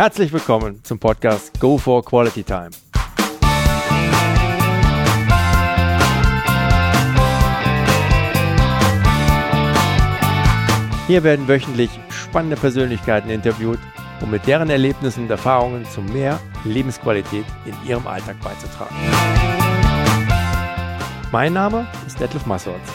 Herzlich willkommen zum Podcast Go for Quality Time. Hier werden wöchentlich spannende Persönlichkeiten interviewt, um mit deren Erlebnissen und Erfahrungen zu mehr Lebensqualität in ihrem Alltag beizutragen. Mein Name ist Detlef Massorts.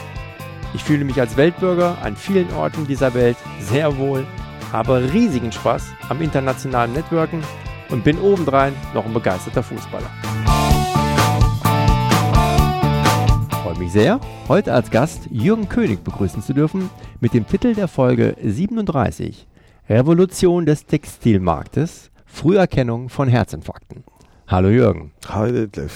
Ich fühle mich als Weltbürger an vielen Orten dieser Welt sehr wohl, habe riesigen Spaß am internationalen Networken und bin obendrein noch ein begeisterter Fußballer. freue mich sehr, heute als Gast Jürgen König begrüßen zu dürfen mit dem Titel der Folge 37 Revolution des Textilmarktes, Früherkennung von Herzinfarkten. Hallo Jürgen. Hi Detlef.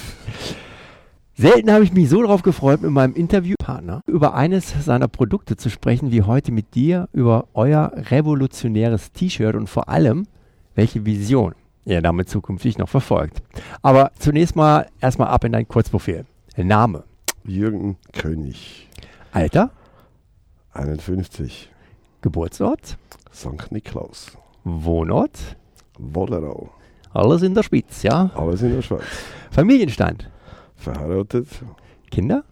Selten habe ich mich so darauf gefreut, mit meinem Interviewpartner über eines seiner Produkte zu sprechen, wie heute mit dir über euer revolutionäres T-Shirt und vor allem, welche Vision ihr damit zukünftig noch verfolgt. Aber zunächst mal erstmal ab in dein Kurzprofil. Name. Jürgen König. Alter? 51. Geburtsort? St. Niklaus. Wohnort? Wollerau. Alles in der Spitze, ja? Alles in der Schweiz. Familienstand? Verheiratet. Kinder?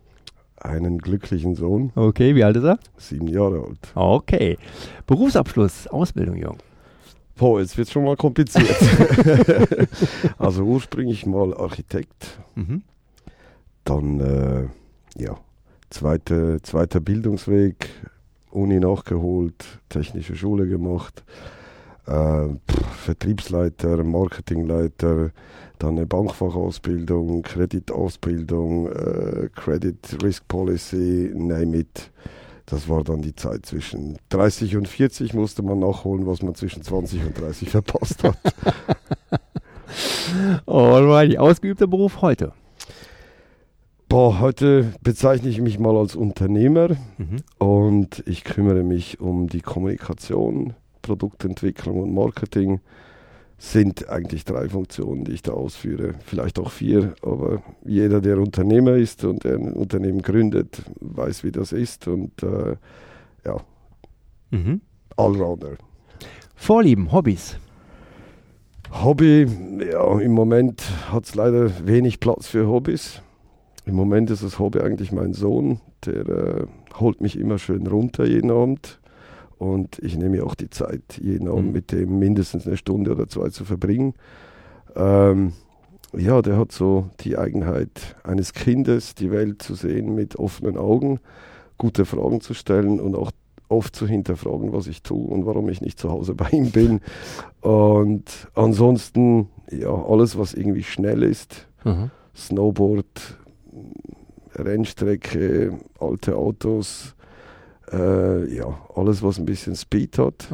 Einen glücklichen Sohn. Okay, wie alt ist er? Sieben Jahre alt. Okay. Berufsabschluss, Ausbildung, Jung. Boah, jetzt wird schon mal kompliziert. also ursprünglich mal Architekt. Mhm. Dann, äh, ja, zweite, zweiter Bildungsweg, Uni nachgeholt, technische Schule gemacht, äh, Vertriebsleiter, Marketingleiter, dann eine Bankfachausbildung, Kreditausbildung, äh, Credit Risk Policy, name it. Das war dann die Zeit zwischen 30 und 40 musste man nachholen, was man zwischen 20 und 30 verpasst hat. Alright, ausgeübter Beruf heute. Boah, heute bezeichne ich mich mal als Unternehmer mhm. und ich kümmere mich um die Kommunikation, Produktentwicklung und Marketing. Sind eigentlich drei Funktionen, die ich da ausführe. Vielleicht auch vier, aber jeder, der Unternehmer ist und ein Unternehmen gründet, weiß, wie das ist und äh, ja, mhm. Allrounder. Vorlieben, Hobbys? Hobby, ja, im Moment hat es leider wenig Platz für Hobbys im Moment ist das Hobby eigentlich mein Sohn, der äh, holt mich immer schön runter jeden Abend. Und ich nehme mir auch die Zeit, jeden Abend mhm. mit dem mindestens eine Stunde oder zwei zu verbringen. Ähm, ja, der hat so die Eigenheit eines Kindes, die Welt zu sehen mit offenen Augen, gute Fragen zu stellen und auch oft zu hinterfragen, was ich tue und warum ich nicht zu Hause bei ihm bin. Und ansonsten, ja, alles, was irgendwie schnell ist, mhm. Snowboard, Rennstrecke, alte Autos, äh, ja, alles, was ein bisschen Speed hat.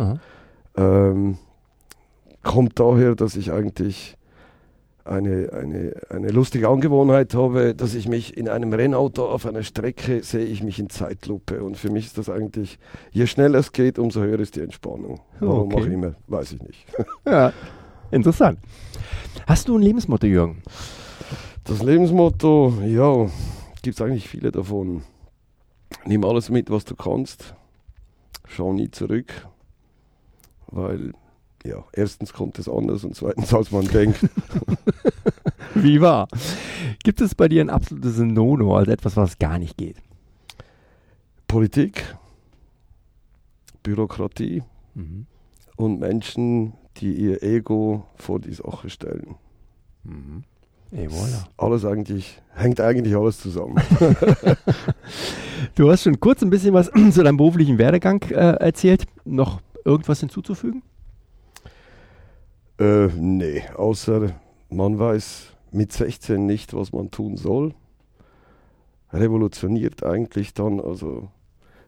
Ähm, kommt daher, dass ich eigentlich eine, eine, eine lustige Angewohnheit habe, dass ich mich in einem Rennauto auf einer Strecke sehe ich mich in Zeitlupe. Und für mich ist das eigentlich, je schneller es geht, umso höher ist die Entspannung. Warum okay. auch immer, weiß ich nicht. ja, interessant. Hast du ein Lebensmotto, Jürgen? Das Lebensmotto, ja, gibt es eigentlich viele davon. Nimm alles mit, was du kannst. Schau nie zurück. Weil, ja, erstens kommt es anders und zweitens, als man denkt. Wie wahr? Gibt es bei dir ein absolutes Nono, also etwas, was gar nicht geht? Politik, Bürokratie mhm. und Menschen, die ihr Ego vor die Sache stellen. Mhm. Voilà. Alles eigentlich, hängt eigentlich alles zusammen. du hast schon kurz ein bisschen was zu deinem beruflichen Werdegang äh, erzählt. Noch irgendwas hinzuzufügen? Äh, nee, außer man weiß mit 16 nicht, was man tun soll. Revolutioniert eigentlich dann, also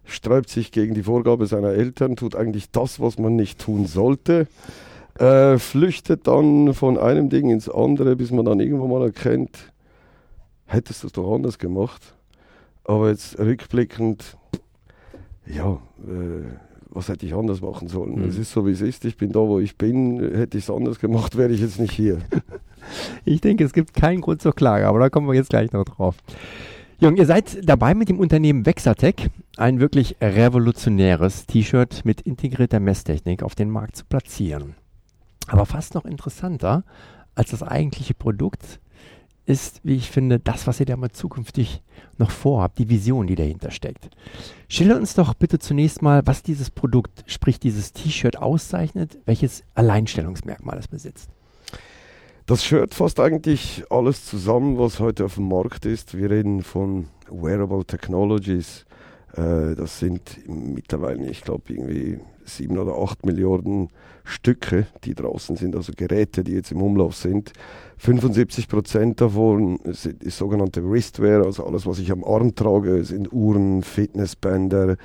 sträubt sich gegen die Vorgabe seiner Eltern, tut eigentlich das, was man nicht tun sollte äh, flüchtet dann von einem Ding ins andere, bis man dann irgendwann mal erkennt, hättest du es doch anders gemacht. Aber jetzt rückblickend, ja, äh, was hätte ich anders machen sollen? Mhm. Es ist so, wie es ist. Ich bin da, wo ich bin. Hätte ich es anders gemacht, wäre ich jetzt nicht hier. ich denke, es gibt keinen Grund zur Klage, aber da kommen wir jetzt gleich noch drauf. Jung, ihr seid dabei mit dem Unternehmen Vexatec ein wirklich revolutionäres T-Shirt mit integrierter Messtechnik auf den Markt zu platzieren. Aber fast noch interessanter als das eigentliche Produkt ist, wie ich finde, das, was ihr da mal zukünftig noch vorhabt, die Vision, die dahinter steckt. Schilder uns doch bitte zunächst mal, was dieses Produkt, sprich dieses T-Shirt auszeichnet, welches Alleinstellungsmerkmal es besitzt. Das Shirt fasst eigentlich alles zusammen, was heute auf dem Markt ist. Wir reden von Wearable Technologies. Äh, das sind mittlerweile, ich glaube, irgendwie sieben oder acht Milliarden Stücke, die draußen sind, also Geräte, die jetzt im Umlauf sind. 75 Prozent davon sind, ist sogenannte Wristwear, also alles, was ich am Arm trage, sind Uhren, Fitnessbänder,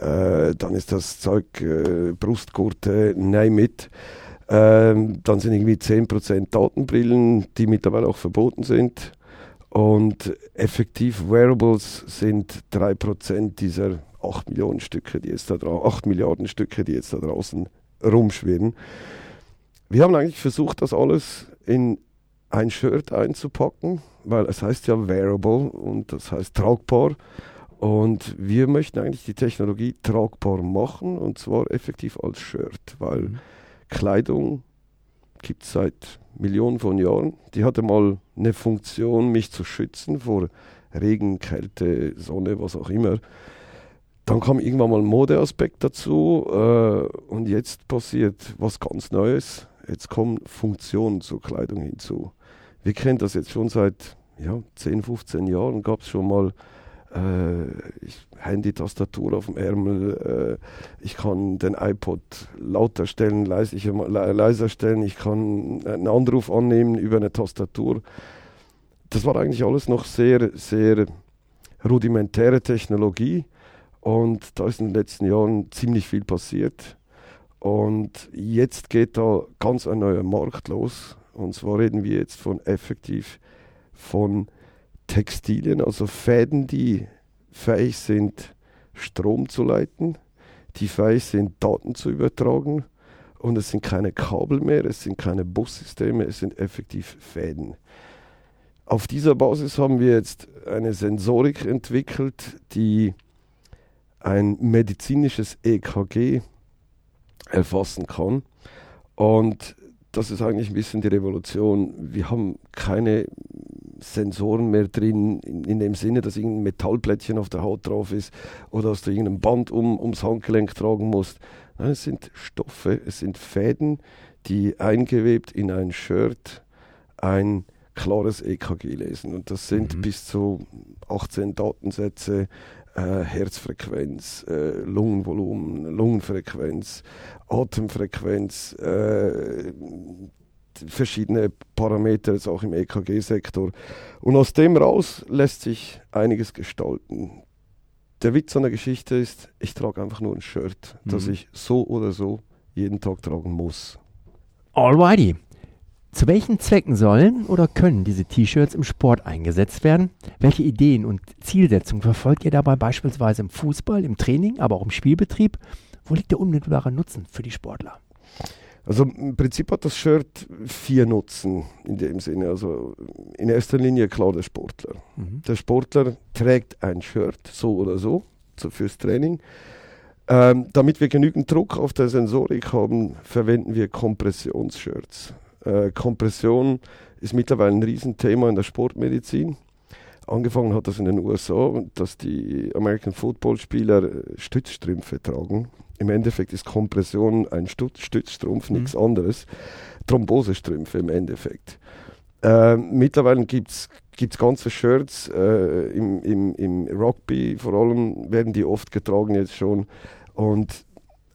äh, dann ist das Zeug äh, Brustgurte, name it. Ähm, dann sind irgendwie 10 Prozent Datenbrillen, die mittlerweile auch verboten sind. Und effektiv Wearables sind 3% dieser 8 Millionen Stücke, die jetzt da 8 Milliarden Stücke, die jetzt da draußen rumschwirren. Wir haben eigentlich versucht, das alles in ein Shirt einzupacken, weil es heißt ja wearable und das heißt tragbar. Und wir möchten eigentlich die Technologie tragbar machen und zwar effektiv als Shirt, weil mhm. Kleidung gibt es seit Millionen von Jahren. Die hatte mal eine Funktion, mich zu schützen vor Regen, Kälte, Sonne, was auch immer. Dann kam irgendwann mal ein Modeaspekt dazu äh, und jetzt passiert was ganz Neues. Jetzt kommen Funktionen zur Kleidung hinzu. Wir kennen das jetzt schon seit ja, 10, 15 Jahren. Gab es schon mal äh, Handy-Tastatur auf dem Ärmel. Äh, ich kann den iPod lauter stellen, leiser stellen. Ich kann einen Anruf annehmen über eine Tastatur. Das war eigentlich alles noch sehr, sehr rudimentäre Technologie. Und da ist in den letzten Jahren ziemlich viel passiert. Und jetzt geht da ganz ein neuer Markt los. Und zwar reden wir jetzt von effektiv von Textilien, also Fäden, die fähig sind, Strom zu leiten, die fähig sind, Daten zu übertragen. Und es sind keine Kabel mehr, es sind keine Bussysteme, es sind effektiv Fäden. Auf dieser Basis haben wir jetzt eine Sensorik entwickelt, die ein medizinisches EKG erfassen kann. Und das ist eigentlich ein bisschen die Revolution. Wir haben keine Sensoren mehr drin, in, in, dem Sinne, dass irgendein Metallplättchen auf der Haut drauf ist oder dass du irgendein Band um, ums Handgelenk tragen musst. Nein, es sind Stoffe, es sind Fäden, die eingewebt in ein Shirt ein klares EKG lesen. Und das sind mhm. bis zu 18 Datensätze, äh, Herzfrequenz, äh, Lungenvolumen, Lungenfrequenz, Atemfrequenz, äh, verschiedene Parameter, jetzt auch im EKG-Sektor. Und aus dem raus lässt sich einiges gestalten. Der Witz an der Geschichte ist, ich trage einfach nur ein Shirt, mhm. das ich so oder so jeden Tag tragen muss. Alrighty. Zu welchen Zwecken sollen oder können diese T-Shirts im Sport eingesetzt werden? Welche Ideen und Zielsetzungen verfolgt ihr dabei beispielsweise im Fußball, im Training, aber auch im Spielbetrieb? Wo liegt der unmittelbare Nutzen für die Sportler? Also im Prinzip hat das Shirt vier Nutzen in dem Sinne. Also in erster Linie klar der Sportler. Mhm. Der Sportler trägt ein Shirt, so oder so, so fürs Training. Ähm, damit wir genügend Druck auf der Sensorik haben, verwenden wir Kompressionsshirts. Äh, Kompression ist mittlerweile ein Riesenthema in der Sportmedizin. Angefangen hat das in den USA, dass die American Football Spieler äh, Stützstrümpfe tragen. Im Endeffekt ist Kompression ein Stützstrumpf, mhm. nichts anderes. Thrombosestrümpfe im Endeffekt. Äh, mittlerweile gibt es ganze Shirts, äh, im, im, im Rugby vor allem werden die oft getragen jetzt schon. Und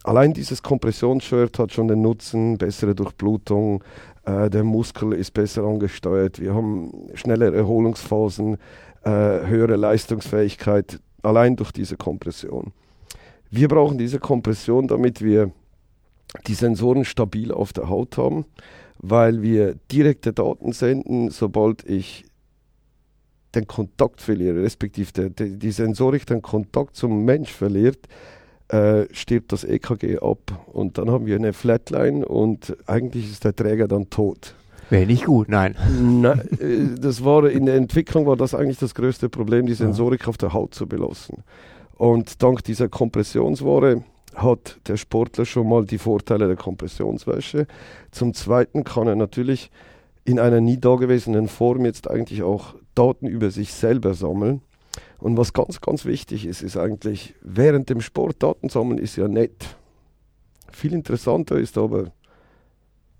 allein dieses Kompressionsshirt hat schon den Nutzen, bessere Durchblutung, äh, der Muskel ist besser angesteuert, wir haben schnellere Erholungsphasen, äh, höhere Leistungsfähigkeit, allein durch diese Kompression. Wir brauchen diese Kompression, damit wir die Sensoren stabil auf der Haut haben, weil wir direkte Daten senden, sobald ich den Kontakt verliere, respektive der, der, die Sensorik den Kontakt zum Mensch verliert, äh, stirbt das EKG ab und dann haben wir eine Flatline und eigentlich ist der Träger dann tot. Wäre nicht gut, nein. Na, äh, das war in der Entwicklung war das eigentlich das größte Problem, die Sensorik ja. auf der Haut zu belassen. Und dank dieser Kompressionsware hat der Sportler schon mal die Vorteile der Kompressionswäsche. Zum Zweiten kann er natürlich in einer nie dagewesenen Form jetzt eigentlich auch Daten über sich selber sammeln. Und was ganz, ganz wichtig ist, ist eigentlich, während dem Sport Daten sammeln ist ja nett. Viel interessanter ist aber,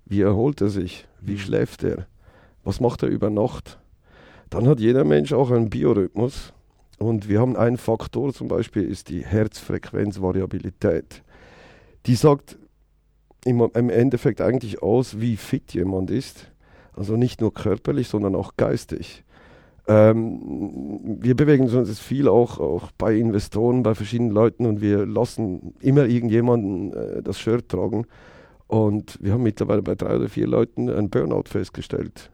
wie erholt er sich? Wie mhm. schläft er? Was macht er über Nacht? Dann hat jeder Mensch auch einen Biorhythmus. Und wir haben einen Faktor, zum Beispiel ist die Herzfrequenzvariabilität. Die sagt im, im Endeffekt eigentlich aus, wie fit jemand ist. Also nicht nur körperlich, sondern auch geistig. Ähm, wir bewegen uns viel auch, auch bei Investoren, bei verschiedenen Leuten und wir lassen immer irgendjemanden äh, das Shirt tragen. Und wir haben mittlerweile bei drei oder vier Leuten einen Burnout festgestellt,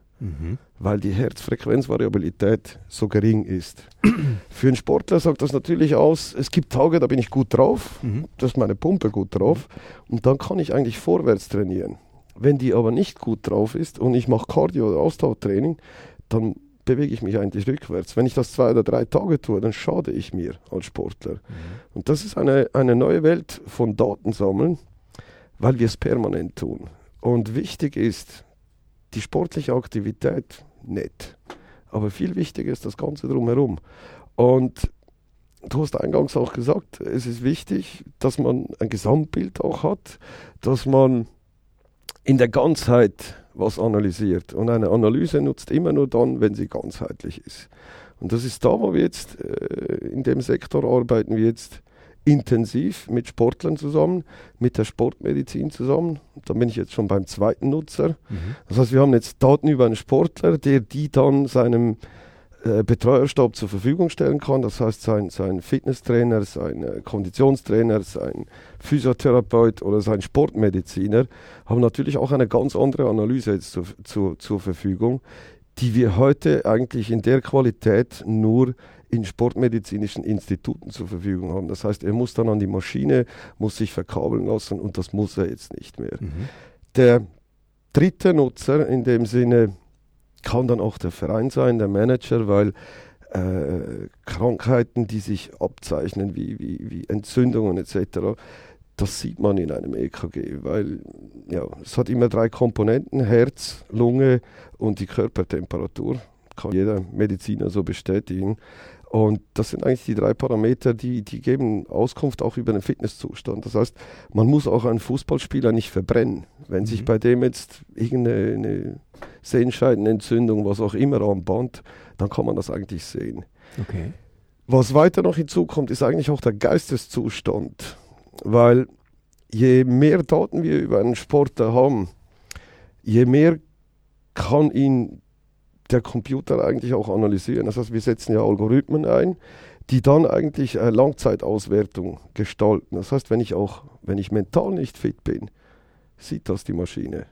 weil die Herzfrequenzvariabilität so gering ist. Für einen Sportler sagt das natürlich aus, es gibt Tage, da bin ich gut drauf, mhm. da ist meine Pumpe gut drauf und dann kann ich eigentlich vorwärts trainieren. Wenn die aber nicht gut drauf ist und ich mache Cardio- oder Ausdauertraining, dann bewege ich mich eigentlich rückwärts. Wenn ich das zwei oder drei Tage tue, dann schade ich mir als Sportler. Mhm. Und das ist eine, eine neue Welt von Datensammeln, weil wir es permanent tun. Und wichtig ist die sportliche Aktivität nett. Aber viel wichtiger ist das Ganze drumherum. Und du hast eingangs auch gesagt, es ist wichtig, dass man ein Gesamtbild auch hat, dass man in der Ganzheit was analysiert. Und eine Analyse nutzt immer nur dann, wenn sie ganzheitlich ist. Und das ist da, wo wir jetzt äh, in dem Sektor arbeiten, wir jetzt intensiv mit Sportlern zusammen, mit der Sportmedizin zusammen. Da bin ich jetzt schon beim zweiten Nutzer. Mhm. Das heißt, wir haben jetzt Daten über einen Sportler, der die dann seinem äh, Betreuerstab zur Verfügung stellen kann. Das heißt, sein, sein Fitnesstrainer, sein äh, Konditionstrainer, sein Physiotherapeut oder sein Sportmediziner haben natürlich auch eine ganz andere Analyse jetzt zu, zu, zur Verfügung, die wir heute eigentlich in der Qualität nur in sportmedizinischen Instituten zur Verfügung haben. Das heißt, er muss dann an die Maschine, muss sich verkabeln lassen und das muss er jetzt nicht mehr. Mhm. Der dritte Nutzer in dem Sinne kann dann auch der Verein sein, der Manager, weil äh, Krankheiten, die sich abzeichnen, wie, wie, wie Entzündungen etc., das sieht man in einem EKG, weil ja, es hat immer drei Komponenten, Herz, Lunge und die Körpertemperatur. Kann jeder Mediziner so bestätigen. Und das sind eigentlich die drei Parameter, die, die geben Auskunft auch über den Fitnesszustand. Das heißt, man muss auch einen Fußballspieler nicht verbrennen. Wenn mhm. sich bei dem jetzt irgendeine Sehenscheidenentzündung, was auch immer am Band, dann kann man das eigentlich sehen. Okay. Was weiter noch hinzukommt, ist eigentlich auch der Geisteszustand. Weil je mehr Daten wir über einen Sportler haben, je mehr kann ihn der Computer eigentlich auch analysieren. Das heißt, wir setzen ja Algorithmen ein, die dann eigentlich eine Langzeitauswertung gestalten. Das heißt, wenn ich auch, wenn ich mental nicht fit bin, sieht das die Maschine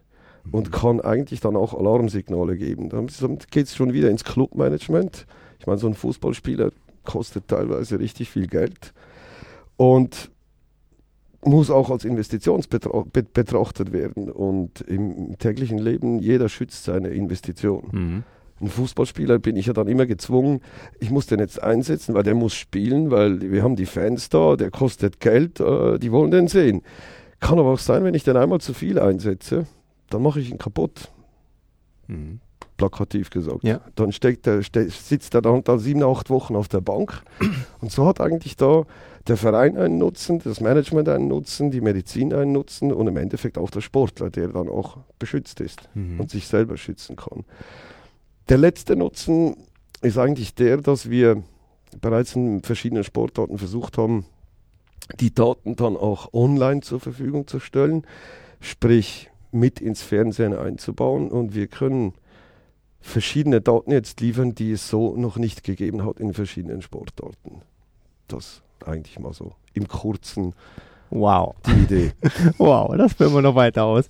und mhm. kann eigentlich dann auch Alarmsignale geben. Dann geht es schon wieder ins Clubmanagement. Ich meine, so ein Fußballspieler kostet teilweise richtig viel Geld und muss auch als Investition betrachtet werden. Und im täglichen Leben, jeder schützt seine Investition. Mhm ein Fußballspieler bin ich ja dann immer gezwungen, ich muss den jetzt einsetzen, weil der muss spielen, weil wir haben die Fans da, der kostet Geld, äh, die wollen den sehen. Kann aber auch sein, wenn ich den einmal zu viel einsetze, dann mache ich ihn kaputt. Mhm. Plakativ gesagt. Ja. Dann steckt der, sitzt er dann, dann sieben, acht Wochen auf der Bank. Und so hat eigentlich da der Verein einen Nutzen, das Management einen Nutzen, die Medizin einen Nutzen und im Endeffekt auch der Sportler, der dann auch beschützt ist mhm. und sich selber schützen kann. Der letzte Nutzen ist eigentlich der, dass wir bereits in verschiedenen Sportarten versucht haben, die Daten dann auch online zur Verfügung zu stellen, sprich mit ins Fernsehen einzubauen und wir können verschiedene Daten jetzt liefern, die es so noch nicht gegeben hat in verschiedenen Sportarten. Das eigentlich mal so im kurzen Wow. Die Idee. wow, das führen wir noch weiter aus.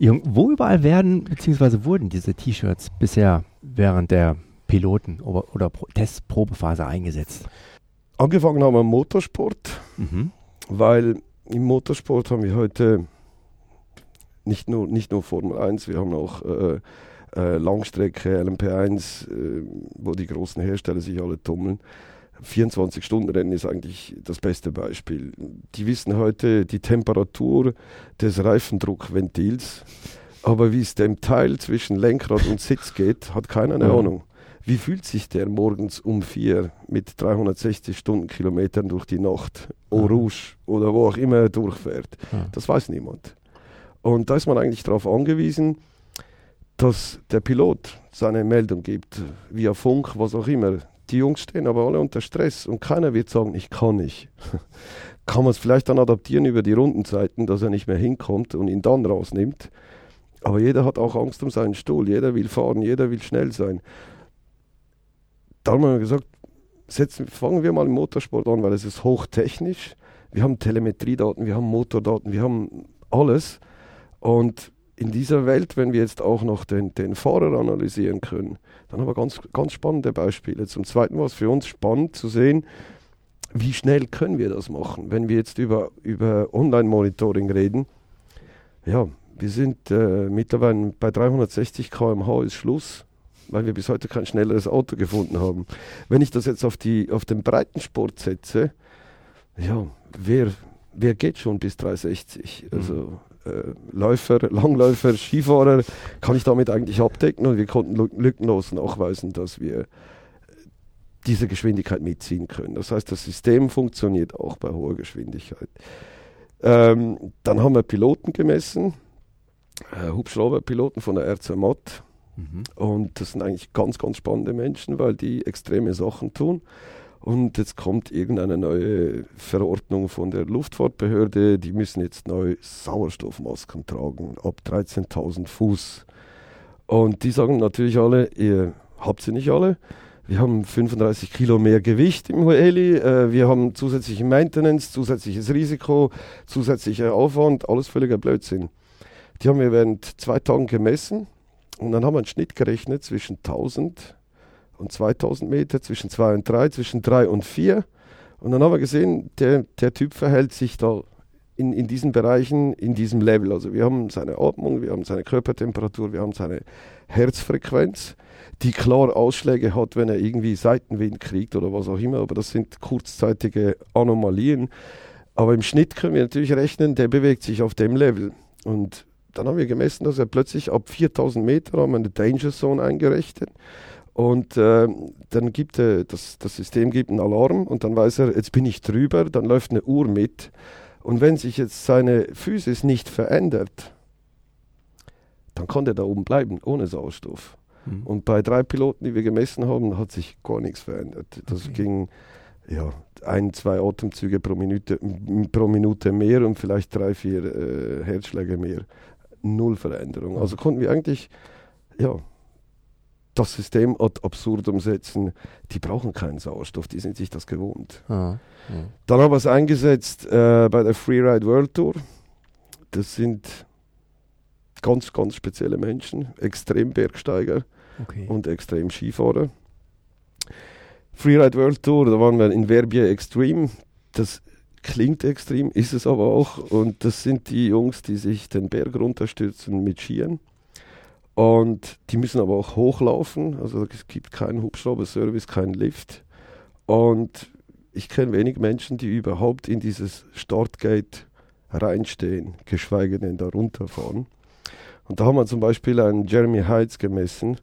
Wo überall werden bzw. wurden diese T-Shirts bisher während der Piloten- oder, oder Testprobephase eingesetzt? Angefangen haben wir im Motorsport, mhm. weil im Motorsport haben wir heute nicht nur, nicht nur Formel 1, wir haben auch äh, äh, Langstrecke, LMP1, äh, wo die großen Hersteller sich alle tummeln. 24-Stunden-Rennen ist eigentlich das beste Beispiel. Die wissen heute die Temperatur des Reifendruckventils, aber wie es dem Teil zwischen Lenkrad und Sitz geht, hat keiner eine ja. Ahnung. Wie fühlt sich der morgens um vier mit 360 Stundenkilometern durch die Nacht, Eau Rouge oder wo auch immer er durchfährt? Ja. Das weiß niemand. Und da ist man eigentlich darauf angewiesen, dass der Pilot seine Meldung gibt, via Funk, was auch immer. Die Jungs stehen aber alle unter Stress und keiner wird sagen, ich kann nicht. kann man es vielleicht dann adaptieren über die Rundenzeiten, dass er nicht mehr hinkommt und ihn dann rausnimmt. Aber jeder hat auch Angst um seinen Stuhl, jeder will fahren, jeder will schnell sein. Da haben wir gesagt, setzen, fangen wir mal im Motorsport an, weil es ist hochtechnisch. Wir haben Telemetriedaten, wir haben Motordaten, wir haben alles. Und in dieser Welt, wenn wir jetzt auch noch den, den Fahrer analysieren können, dann haben wir ganz, ganz spannende Beispiele. Zum Zweiten war es für uns spannend zu sehen, wie schnell können wir das machen, wenn wir jetzt über, über Online-Monitoring reden. Ja, wir sind äh, mittlerweile bei 360 km/h ist Schluss, weil wir bis heute kein schnelleres Auto gefunden haben. Wenn ich das jetzt auf, die, auf den Breitensport setze, ja, wer, wer geht schon bis 360? Also äh, Läufer, Langläufer, Skifahrer kann ich damit eigentlich abdecken und wir konnten lückenlos nachweisen, dass wir diese Geschwindigkeit mitziehen können. Das heißt, das System funktioniert auch bei hoher Geschwindigkeit. Ähm, dann haben wir Piloten gemessen, äh, Hubschrauberpiloten von der RC Mott. Mhm. Und das sind eigentlich ganz, ganz spannende Menschen, weil die extreme Sachen tun. Und jetzt kommt irgendeine neue Verordnung von der Luftfahrtbehörde, die müssen jetzt neu Sauerstoffmasken tragen, ab 13.000 Fuß. Und die sagen natürlich alle, ihr habt sie nicht alle. Wir haben 35 Kilo mehr Gewicht im Heli, äh, wir haben zusätzliche Maintenance, zusätzliches Risiko, zusätzlicher Aufwand, alles völliger Blödsinn. Die haben wir während zwei Tagen gemessen und dann haben wir einen Schnitt gerechnet zwischen 1000 und 2000 Meter, zwischen 2 und 3, zwischen 3 und 4. Und dann haben wir gesehen, der, der Typ verhält sich da in, in diesen Bereichen, in diesem Level. Also wir haben seine Atmung, wir haben seine Körpertemperatur, wir haben seine Herzfrequenz, die klar Ausschläge hat, wenn er irgendwie Seitenwind kriegt oder was auch immer. Aber das sind kurzzeitige Anomalien. Aber im Schnitt können wir natürlich rechnen, der bewegt sich auf dem Level. Und dann haben wir gemessen, dass er plötzlich ab 4000 Meter haben wir eine Danger Zone eingerechnet. Und äh, dann gibt äh, das, das System gibt einen Alarm und dann weiß er, jetzt bin ich drüber, dann läuft eine Uhr mit. Und wenn sich jetzt seine Physis nicht verändert, dann kann der da oben bleiben, ohne Sauerstoff. Mhm. Und bei drei Piloten, die wir gemessen haben, hat sich gar nichts verändert. Das okay. ging ja, ein, zwei Atemzüge pro Minute, pro Minute mehr und vielleicht drei, vier äh, Herzschläge mehr. Null Veränderung. Also konnten wir eigentlich, ja, das System ad absurdum setzen, die brauchen keinen Sauerstoff, die sind sich das gewohnt. Ah, ja. Dann haben wir es eingesetzt äh, bei der Freeride World Tour. Das sind ganz, ganz spezielle Menschen, extrem Bergsteiger okay. und extrem Skifahrer. Freeride World Tour, da waren wir in Verbier Extreme. Das klingt extrem, ist es aber auch. Und das sind die Jungs, die sich den Berg runterstürzen mit Skiern. Und die müssen aber auch hochlaufen. Also es gibt keinen Hubschrauber-Service, keinen Lift. Und ich kenne wenig Menschen, die überhaupt in dieses Startgate reinstehen, geschweige denn da runterfahren. Und da haben wir zum Beispiel einen Jeremy Heights gemessen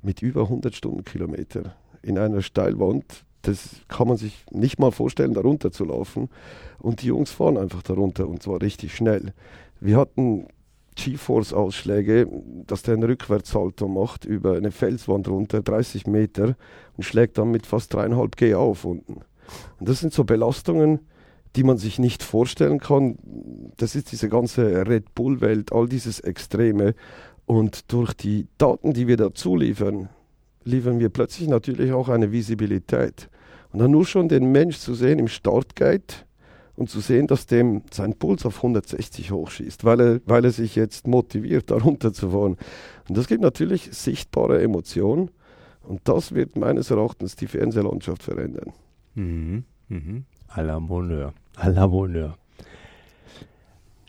mit über 100 Stundenkilometer in einer Steilwand. Das kann man sich nicht mal vorstellen, da runter zu laufen. Und die Jungs fahren einfach darunter und zwar richtig schnell. Wir hatten G-Force-Ausschläge, dass der einen Rückwärtssalto macht über eine Felswand runter, 30 Meter, und schlägt dann mit fast dreieinhalb G auf unten. Und das sind so Belastungen, die man sich nicht vorstellen kann. Das ist diese ganze Red Bull-Welt, all dieses Extreme. Und durch die Daten, die wir dazu liefern, liefern wir plötzlich natürlich auch eine Visibilität. Und dann nur schon den Mensch zu sehen im Startgate, und zu sehen, dass dem sein Puls auf 160 hochschießt, weil er, weil er sich jetzt motiviert, da runterzufahren. Und das gibt natürlich sichtbare Emotionen und das wird meines Erachtens die Fernsehlandschaft verändern. Mhm. Mhm. À la Bonheur. À la Bonheur.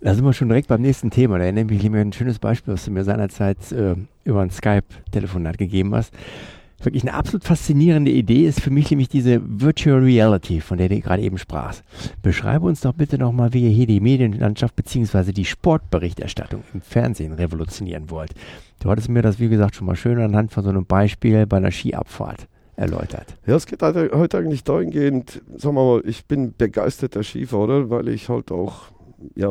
Da sind wir schon direkt beim nächsten Thema. Da erinnere ich mich ein schönes Beispiel, was du mir seinerzeit äh, über ein Skype-Telefonat gegeben hast. Wirklich eine absolut faszinierende Idee ist für mich nämlich diese Virtual Reality, von der du gerade eben sprachst. Beschreibe uns doch bitte nochmal, wie ihr hier die Medienlandschaft bzw. die Sportberichterstattung im Fernsehen revolutionieren wollt. Du hattest mir das, wie gesagt, schon mal schön anhand von so einem Beispiel bei einer Skiabfahrt erläutert. Ja, es geht heute eigentlich dahingehend, sagen wir mal, ich bin begeisterter Skifahrer, weil ich halt auch ja,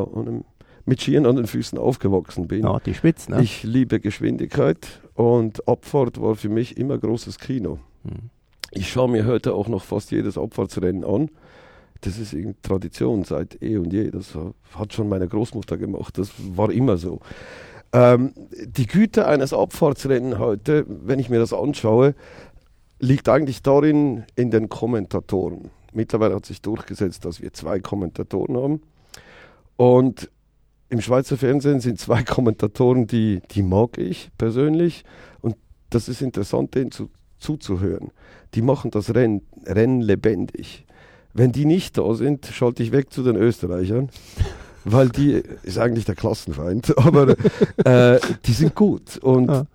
mit Skiern an den Füßen aufgewachsen bin. Ja, die Spitze, ne? Ich liebe Geschwindigkeit und Abfahrt war für mich immer großes Kino. Hm. Ich schaue mir heute auch noch fast jedes Abfahrtsrennen an. Das ist Tradition seit eh und je. Das hat schon meine Großmutter gemacht. Das war immer so. Ähm, die Güte eines Abfahrtsrennen heute, wenn ich mir das anschaue, liegt eigentlich darin in den Kommentatoren. Mittlerweile hat sich durchgesetzt, dass wir zwei Kommentatoren haben. Und im Schweizer Fernsehen sind zwei Kommentatoren, die, die mag ich persönlich. Und das ist interessant, denen zu, zuzuhören. Die machen das Rennen, Rennen lebendig. Wenn die nicht da sind, schalte ich weg zu den Österreichern, weil die ist eigentlich der Klassenfeind, aber äh, die sind gut. Und ja.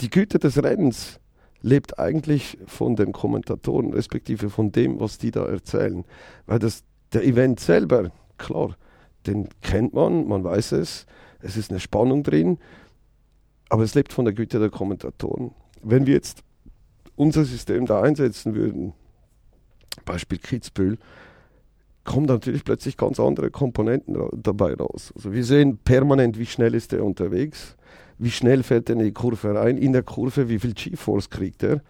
die Güte des Rennens lebt eigentlich von den Kommentatoren, respektive von dem, was die da erzählen. Weil das, der Event selber, klar, den kennt man, man weiß es, es ist eine Spannung drin, aber es lebt von der Güte der Kommentatoren. Wenn wir jetzt unser System da einsetzen würden, Beispiel Kitzbühel, kommen natürlich plötzlich ganz andere Komponenten dabei raus. Also wir sehen permanent, wie schnell ist er unterwegs, wie schnell fällt er in die Kurve rein, in der Kurve, wie viel G-Force kriegt er,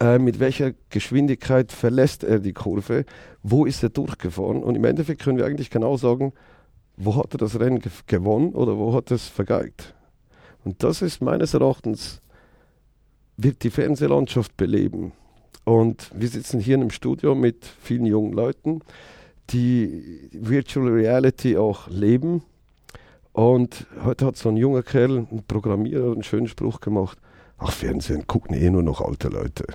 äh, mit welcher Geschwindigkeit verlässt er die Kurve, wo ist er durchgefahren und im Endeffekt können wir eigentlich genau sagen, wo hat er das Rennen gewonnen oder wo hat er es vergeigt. Und das ist meines Erachtens, wird die Fernsehlandschaft beleben. Und wir sitzen hier in einem Studio mit vielen jungen Leuten, die Virtual Reality auch leben und heute hat so ein junger Kerl, ein Programmierer, einen schönen Spruch gemacht: Ach, Fernsehen gucken eh nur noch alte Leute.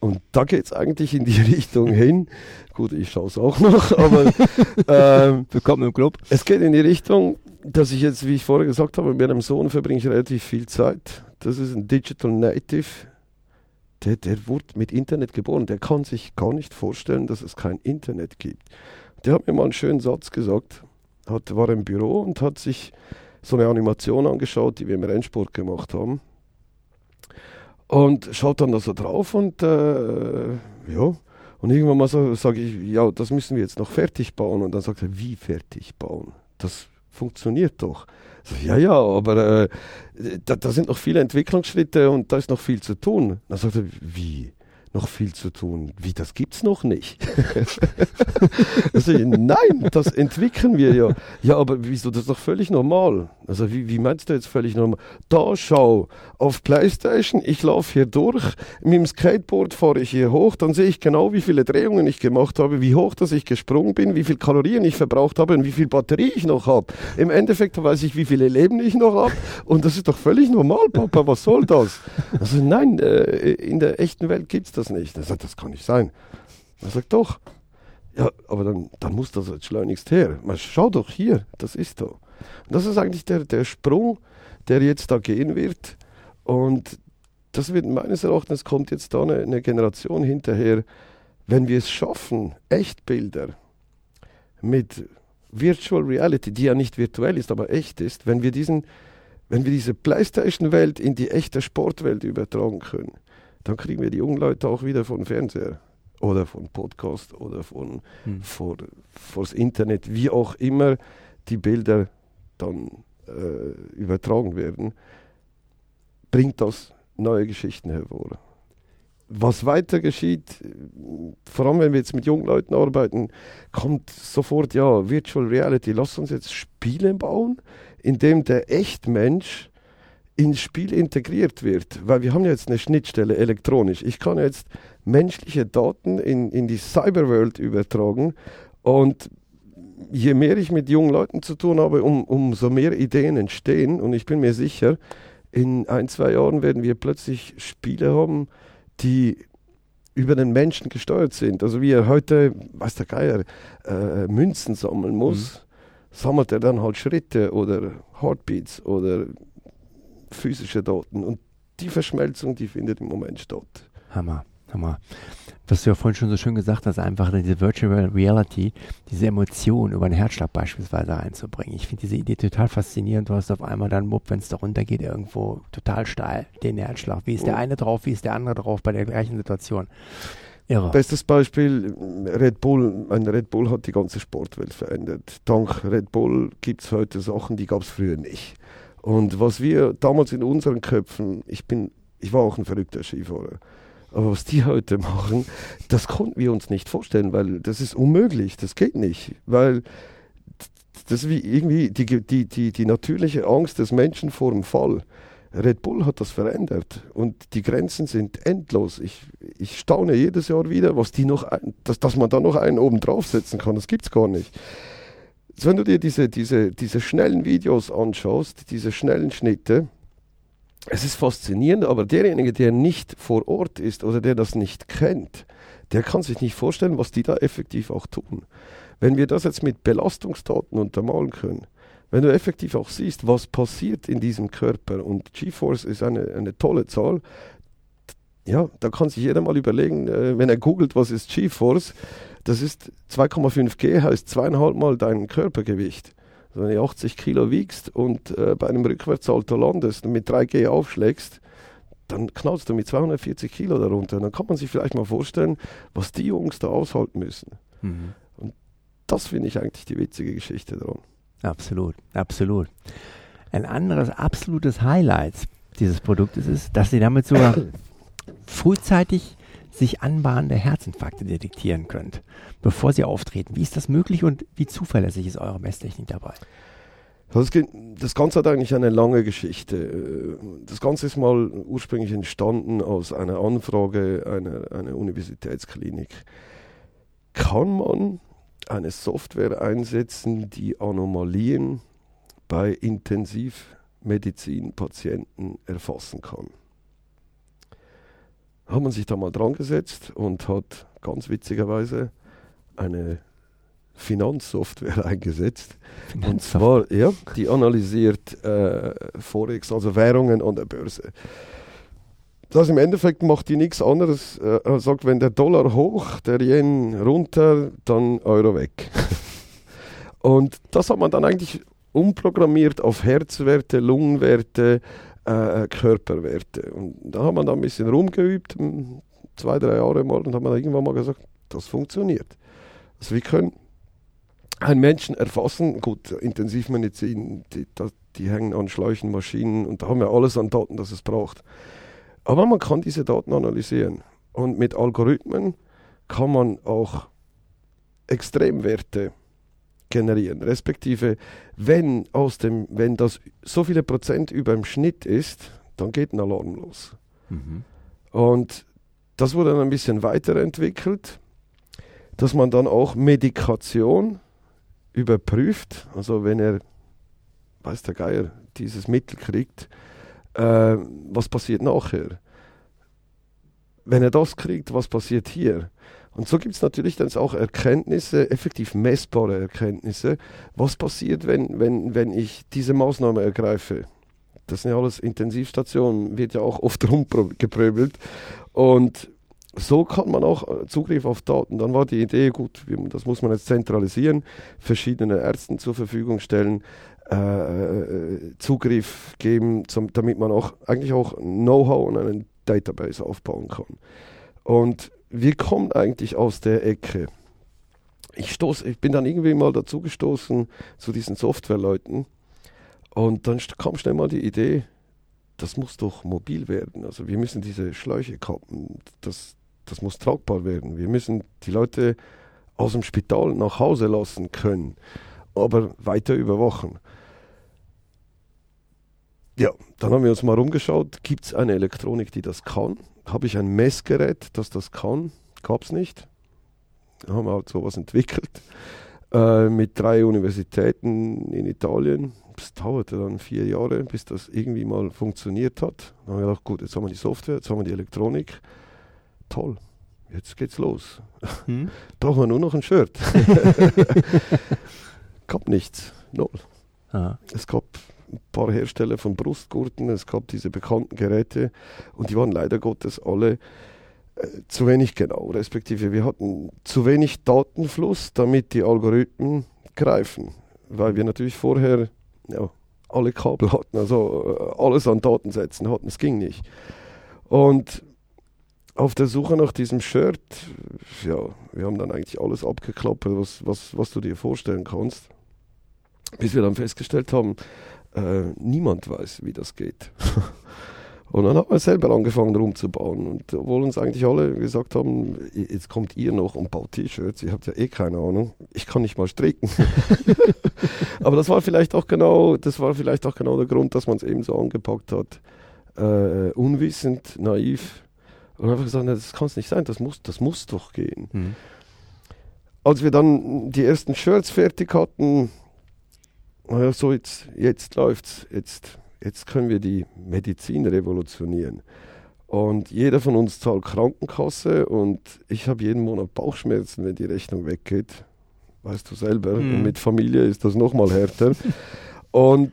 Und da geht es eigentlich in die Richtung hin. Gut, ich schaue es auch noch, aber ähm, willkommen im Club. Es geht in die Richtung, dass ich jetzt, wie ich vorher gesagt habe, mit meinem Sohn verbringe ich relativ viel Zeit. Das ist ein Digital Native. Der, der wurde mit Internet geboren. Der kann sich gar nicht vorstellen, dass es kein Internet gibt. Der hat mir mal einen schönen Satz gesagt hat, war im Büro und hat sich so eine Animation angeschaut, die wir im Rennsport gemacht haben. Und schaut dann da so drauf und äh, ja, und irgendwann mal so, sage ich, ja, das müssen wir jetzt noch fertig bauen. Und dann sagt er, wie fertig bauen? Das funktioniert doch. So, ja, ja, aber äh, da, da, sind noch viele Entwicklungsschritte und da ist noch viel zu tun. Dann sagt er, wie? Noch viel zu tun. Wie, das gibt's noch nicht? also, nein, das entwickeln wir ja. Ja, aber wieso, das ist doch völlig normal. Also wie, wie meinst du jetzt völlig normal? Da schau, auf Playstation, ich laufe hier durch, mit dem Skateboard fahre ich hier hoch, dann sehe ich genau, wie viele Drehungen ich gemacht habe, wie hoch, dass ich gesprungen bin, wie viel Kalorien ich verbraucht habe und wie viel Batterie ich noch habe. Im Endeffekt weiß ich, wie viele Leben ich noch habe und das ist doch völlig normal, Papa, was soll das? Also nein, äh, in der echten Welt gibt's das nicht. Er sagt, das kann nicht sein. Er sagt, doch. Ja, aber dann, dann muss das jetzt schleunigst her. Man, schau doch hier, das ist da. Und das ist eigentlich der, der Sprung, der jetzt da gehen wird. Und das wird meines Erachtens kommt jetzt da eine, eine Generation hinterher, wenn wir es schaffen, Echtbilder mit Virtual Reality, die ja nicht virtuell ist, aber echt ist, wenn wir diesen, wenn wir diese Playstation-Welt in die echte Sportwelt übertragen können, dann kriegen wir die jungen Leute auch wieder von Fernseher oder von Podcast oder von hm. vor, vors Internet, wie auch immer die Bilder dann äh, übertragen werden, bringt das neue Geschichten hervor. Was weiter geschieht, vor allem wenn wir jetzt mit jungen Leuten arbeiten, kommt sofort, ja, Virtual Reality, lass uns jetzt Spiele bauen, in dem der Echtmensch ins Spiel integriert wird, weil wir haben ja jetzt eine Schnittstelle elektronisch. Ich kann jetzt menschliche Daten in, in die Cyberworld übertragen und je mehr ich mit jungen Leuten zu tun habe, um, umso mehr Ideen entstehen und ich bin mir sicher, in ein, zwei Jahren werden wir plötzlich Spiele haben, die über den Menschen gesteuert sind. Also wie er heute, weiß der Geier, äh, Münzen sammeln muss, mhm. sammelt er dann halt Schritte oder Heartbeats oder physische Daten. Und die Verschmelzung, die findet im Moment statt. Hammer, Hammer. Was du ja vorhin schon so schön gesagt hast, einfach diese Virtual Reality, diese Emotion über den Herzschlag beispielsweise einzubringen. Ich finde diese Idee total faszinierend. Du hast auf einmal dann Mupp, wenn es da runtergeht, irgendwo total steil den Herzschlag. Wie ist der eine drauf, wie ist der andere drauf bei der gleichen Situation? Irre. Bestes Beispiel, Red Bull. Ein Red Bull hat die ganze Sportwelt verändert. Dank Red Bull gibt es heute Sachen, die gab es früher nicht. Und was wir damals in unseren Köpfen, ich bin, ich war auch ein verrückter Skifahrer, aber was die heute machen, das konnten wir uns nicht vorstellen, weil das ist unmöglich, das geht nicht, weil das ist wie irgendwie die, die, die, die natürliche Angst des Menschen vor dem Fall. Red Bull hat das verändert und die Grenzen sind endlos. Ich, ich staune jedes Jahr wieder, was die noch, ein, dass, dass man da noch einen oben draufsetzen kann. Das gibt es gar nicht. Wenn du dir diese, diese, diese schnellen Videos anschaust, diese schnellen Schnitte, es ist faszinierend, aber derjenige, der nicht vor Ort ist oder der das nicht kennt, der kann sich nicht vorstellen, was die da effektiv auch tun. Wenn wir das jetzt mit Belastungsdaten untermalen können, wenn du effektiv auch siehst, was passiert in diesem Körper und GeForce ist eine, eine tolle Zahl, ja, da kann sich jeder mal überlegen, äh, wenn er googelt, was ist GeForce, das ist 2,5 G, heißt zweieinhalb Mal dein Körpergewicht. Also wenn du 80 Kilo wiegst und äh, bei einem Rückwärtssalto landest und mit 3 G aufschlägst, dann knallst du mit 240 Kilo darunter. Dann kann man sich vielleicht mal vorstellen, was die Jungs da aushalten müssen. Mhm. Und das finde ich eigentlich die witzige Geschichte daran. Absolut, absolut. Ein anderes absolutes Highlight dieses Produktes ist, dass Sie damit sogar frühzeitig sich anbahnende Herzinfarkte detektieren könnt, bevor sie auftreten. Wie ist das möglich und wie zuverlässig ist eure Messtechnik dabei? Das, das, Ganze hat eigentlich eine lange Geschichte. Das Ganze ist mal ursprünglich entstanden aus einer Anfrage einer, einer Universitätsklinik. Kann man eine Software einsetzen, die Anomalien bei Intensivmedizinpatienten erfassen kann. Hat man sich da mal dran gesetzt und hat ganz witzigerweise eine Finanzsoftware eingesetzt. Und zwar, ja, die analysiert äh, Forex, also Währungen an der Börse. Das im Endeffekt macht die nichts anderes. Äh, sagt, wenn der Dollar hoch, der Yen runter, dann Euro weg. und das hat man dann eigentlich umprogrammiert auf Herzwerte, Lungenwerte, äh, Körperwerte. Und da hat man dann ein bisschen rumgeübt, zwei, drei Jahre mal, und hat man irgendwann mal gesagt, das funktioniert. Also wir können einen Menschen erfassen, gut, Intensivmedizin, die, die hängen an Schläuchen, Maschinen und da haben wir alles an Daten, das es braucht. Aber man kann diese Daten analysieren. Und mit Algorithmen kann man auch Extremwerte generieren. Respektive, wenn, aus dem, wenn das so viele Prozent über dem Schnitt ist, dann geht ein Alarm los. Mhm. Und das wurde dann ein bisschen weiterentwickelt, dass man dann auch Medikation überprüft. Also wenn er, weiß der Geier, dieses Mittel kriegt, äh, was passiert nachher? Wenn er das kriegt, was passiert hier? Und so gibt es natürlich dann auch Erkenntnisse, effektiv messbare Erkenntnisse, was passiert, wenn, wenn, wenn ich diese Maßnahme ergreife. Das sind ja alles Intensivstationen, wird ja auch oft rumgepröbelt. Und so kann man auch äh, Zugriff auf Daten. Dann war die Idee, gut, das muss man jetzt zentralisieren, verschiedene Ärzten zur Verfügung stellen, äh, Zugriff geben, zum, damit man auch eigentlich auch Know-how und einen Database aufbauen kann. Und wir kommen eigentlich aus der Ecke. Ich, stoß, ich bin dann irgendwie mal dazu gestoßen zu diesen Softwareleuten und dann kam schnell mal die Idee, das muss doch mobil werden. Also wir müssen diese Schläuche kappen, das, das muss tragbar werden. Wir müssen die Leute aus dem Spital nach Hause lassen können, aber weiter überwachen. Ja, dann haben wir uns mal rumgeschaut, gibt es eine Elektronik, die das kann? Habe ich ein Messgerät, das das kann? Gab es nicht. Dann haben wir halt sowas entwickelt äh, mit drei Universitäten in Italien. Es dauerte dann vier Jahre, bis das irgendwie mal funktioniert hat. Dann haben wir gedacht, gut, jetzt haben wir die Software, jetzt haben wir die Elektronik. Toll, jetzt geht's los. Hm? Brauchen wir nur noch ein Shirt. gab nichts, null. Aha. Es gab ein paar Hersteller von Brustgurten, es gab diese bekannten Geräte und die waren leider Gottes alle äh, zu wenig genau, respektive wir hatten zu wenig Datenfluss, damit die Algorithmen greifen, weil wir natürlich vorher ja, alle Kabel hatten, also äh, alles an Datensätzen hatten, es ging nicht. Und auf der Suche nach diesem Shirt, ja, wir haben dann eigentlich alles abgeklappert, was, was, was du dir vorstellen kannst, bis wir dann festgestellt haben, äh, niemand weiß, wie das geht. Und dann haben wir selber angefangen rumzubauen. Und obwohl uns eigentlich alle gesagt haben, jetzt kommt ihr noch und baut T-Shirts, ihr habt ja eh keine Ahnung, ich kann nicht mal stricken. Aber das war vielleicht auch genau, das war vielleicht auch genau der Grund, dass man es eben so angepackt hat. Äh, unwissend, naiv. Und einfach gesagt, das kann es nicht sein, das muss, das muss doch gehen. Mhm. Als wir dann die ersten Shirts fertig hatten, naja, so jetzt, jetzt läuft's, jetzt jetzt können wir die Medizin revolutionieren. Und jeder von uns zahlt Krankenkasse und ich habe jeden Monat Bauchschmerzen, wenn die Rechnung weggeht. Weißt du selber. Mhm. Mit Familie ist das nochmal härter. und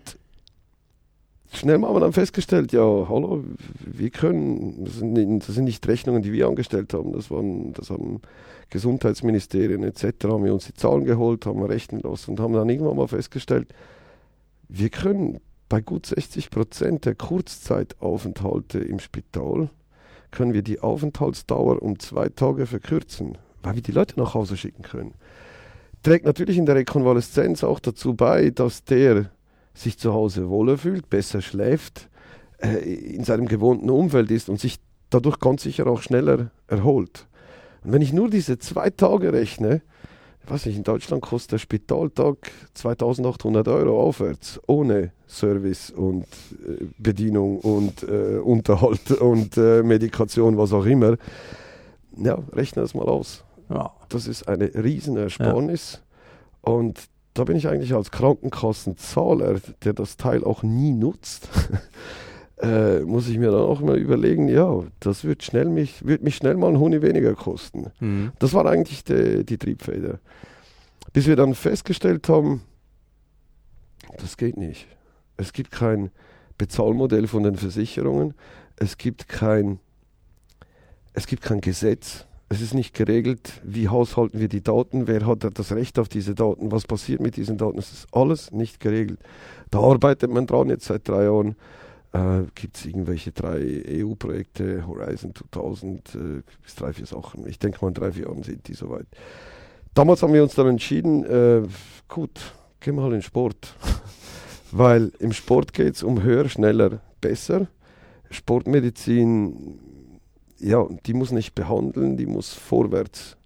schnell haben wir dann festgestellt, ja, hallo, wir können, das sind, nicht, das sind nicht Rechnungen, die wir angestellt haben, das waren, das haben Gesundheitsministerien etc. haben wir uns die Zahlen geholt, haben wir rechnen lassen und haben dann irgendwann mal festgestellt, wir können bei gut 60 Prozent der Kurzzeitaufenthalte im Spital können wir die Aufenthaltsdauer um zwei Tage verkürzen, weil wir die Leute nach Hause schicken können. Trägt natürlich in der Rekonvaleszenz auch dazu bei, dass der sich zu Hause wohler fühlt, besser schläft, äh, in seinem gewohnten Umfeld ist und sich dadurch ganz sicher auch schneller erholt. Und wenn ich nur diese zwei Tage rechne, ich weiß nicht, in Deutschland kostet der Spitaltag 2800 Euro aufwärts, ohne Service und äh, Bedienung und äh, Unterhalt und äh, Medikation, was auch immer. Ja, rechne das mal aus. Ja. Das ist eine Riesenersparnis. Ja. Und da bin ich eigentlich als Krankenkassenzahler, der das Teil auch nie nutzt, äh, muss ich mir dann auch immer überlegen, ja, das wird, schnell mich, wird mich schnell mal ein Huni weniger kosten. Mhm. Das war eigentlich die, die Triebfeder. Bis wir dann festgestellt haben, das geht nicht. Es gibt kein Bezahlmodell von den Versicherungen. Es gibt kein, es gibt kein Gesetz. Es ist nicht geregelt, wie haushalten wir die Daten, wer hat das Recht auf diese Daten, was passiert mit diesen Daten. Es ist alles nicht geregelt. Da arbeitet man dran jetzt seit drei Jahren äh, gibt es irgendwelche drei EU-Projekte, Horizon 2000, äh, bis drei, vier Sachen. Ich denke mal, in drei, vier Jahren sind die soweit. Damals haben wir uns dann entschieden, äh, gut, gehen wir halt in Sport. Weil im Sport geht es um höher, schneller, besser. Sportmedizin, ja, die muss nicht behandeln, die muss vorwärts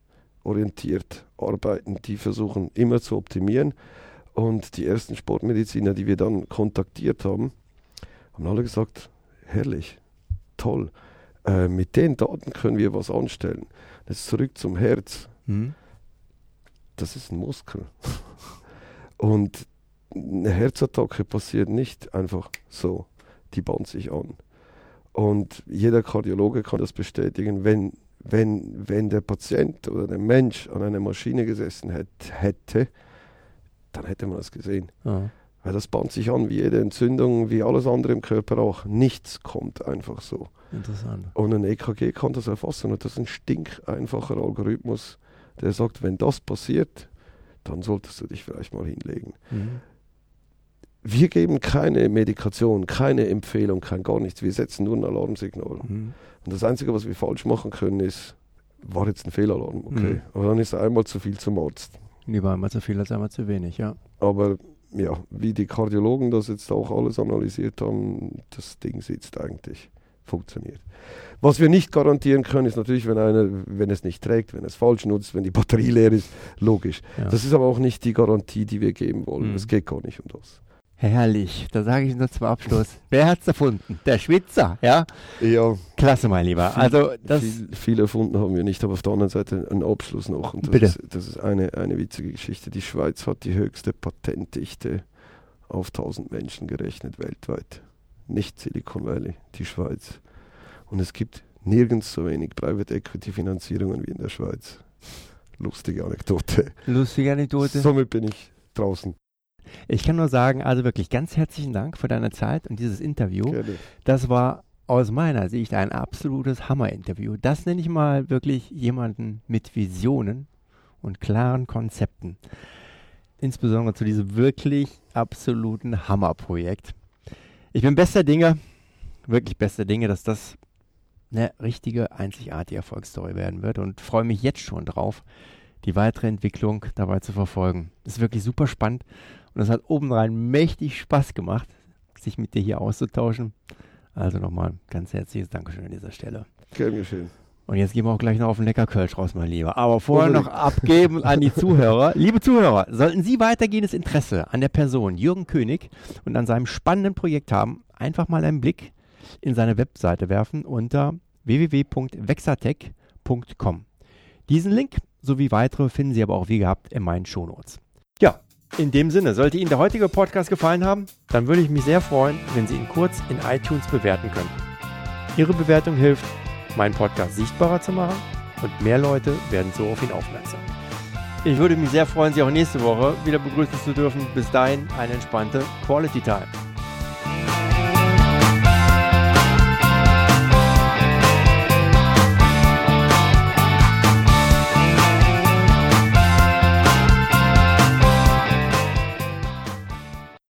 orientiert arbeiten. Die versuchen immer zu optimieren. Und die ersten Sportmediziner, die wir dann kontaktiert haben, haben alle gesagt, herrlich, toll. Äh, mit den Daten können wir was anstellen. Jetzt zurück zum Herz. Mhm. Das ist ein Muskel. Und eine Herzattacke passiert nicht einfach so. Die bauen sich an. Und jeder Kardiologe kann das bestätigen, wenn, wenn, wenn der Patient oder der Mensch an einer Maschine gesessen hätte, dann hätte man das gesehen. Ja. Weil das bahnt sich an wie jede Entzündung, wie alles andere im Körper auch. Nichts kommt einfach so. Interessant. Und ein EKG kann das erfassen und das ist ein stinkeinfacher Algorithmus, der sagt, wenn das passiert, dann solltest du dich vielleicht mal hinlegen. Mhm. Wir geben keine Medikation, keine Empfehlung, kein gar nichts. Wir setzen nur ein Alarmsignal. Mhm. Und das Einzige, was wir falsch machen können, ist, war jetzt ein Fehlalarm, okay. Mhm. Aber dann ist einmal zu viel zum Arzt. Lieber einmal zu viel als einmal zu wenig, ja. Aber ja, wie die Kardiologen das jetzt auch alles analysiert haben, das Ding sitzt eigentlich, funktioniert. Was wir nicht garantieren können, ist natürlich, wenn einer, wenn es nicht trägt, wenn es falsch nutzt, wenn die Batterie leer ist, logisch. Ja. Das ist aber auch nicht die Garantie, die wir geben wollen. Es mhm. geht gar nicht um das. Herrlich. Da sage ich nur zum Abschluss. Wer hat es erfunden? Der Schwitzer, ja? Ja. Klasse, mein Lieber. Viel, also das viel, viel, erfunden haben wir nicht, aber auf der anderen Seite einen Abschluss noch. Und das Bitte. Ist, das ist eine, eine witzige Geschichte. Die Schweiz hat die höchste Patentdichte auf 1000 Menschen gerechnet weltweit. Nicht Silicon Valley, die Schweiz. Und es gibt nirgends so wenig Private Equity Finanzierungen wie in der Schweiz. Lustige Anekdote. Lustige Anekdote. Somit bin ich draußen. Ich kann nur sagen, also wirklich ganz herzlichen Dank für deine Zeit und dieses Interview. Gerne. Das war aus meiner Sicht ein absolutes Hammer-Interview. Das nenne ich mal wirklich jemanden mit Visionen und klaren Konzepten. Insbesondere zu diesem wirklich absoluten Hammerprojekt. Ich bin bester Dinge, wirklich bester Dinge, dass das eine richtige, einzigartige Erfolgsstory werden wird und freue mich jetzt schon drauf, die weitere Entwicklung dabei zu verfolgen. Das ist wirklich super spannend und es hat obendrein mächtig Spaß gemacht, sich mit dir hier auszutauschen. Also nochmal ganz herzliches Dankeschön an dieser Stelle. Gern geschehen. Und jetzt gehen wir auch gleich noch auf den Lecker Kölsch raus, mein Lieber. Aber vorher noch abgeben an die Zuhörer. Liebe Zuhörer, sollten Sie weitergehendes Interesse an der Person Jürgen König und an seinem spannenden Projekt haben, einfach mal einen Blick in seine Webseite werfen unter www.vexatech.com. Diesen Link sowie weitere finden Sie aber auch wie gehabt in meinen Shownotes. Ja, in dem Sinne, sollte Ihnen der heutige Podcast gefallen haben, dann würde ich mich sehr freuen, wenn Sie ihn kurz in iTunes bewerten könnten. Ihre Bewertung hilft, meinen Podcast sichtbarer zu machen und mehr Leute werden so auf ihn aufmerksam. Ich würde mich sehr freuen, Sie auch nächste Woche wieder begrüßen zu dürfen. Bis dahin eine entspannte Quality Time.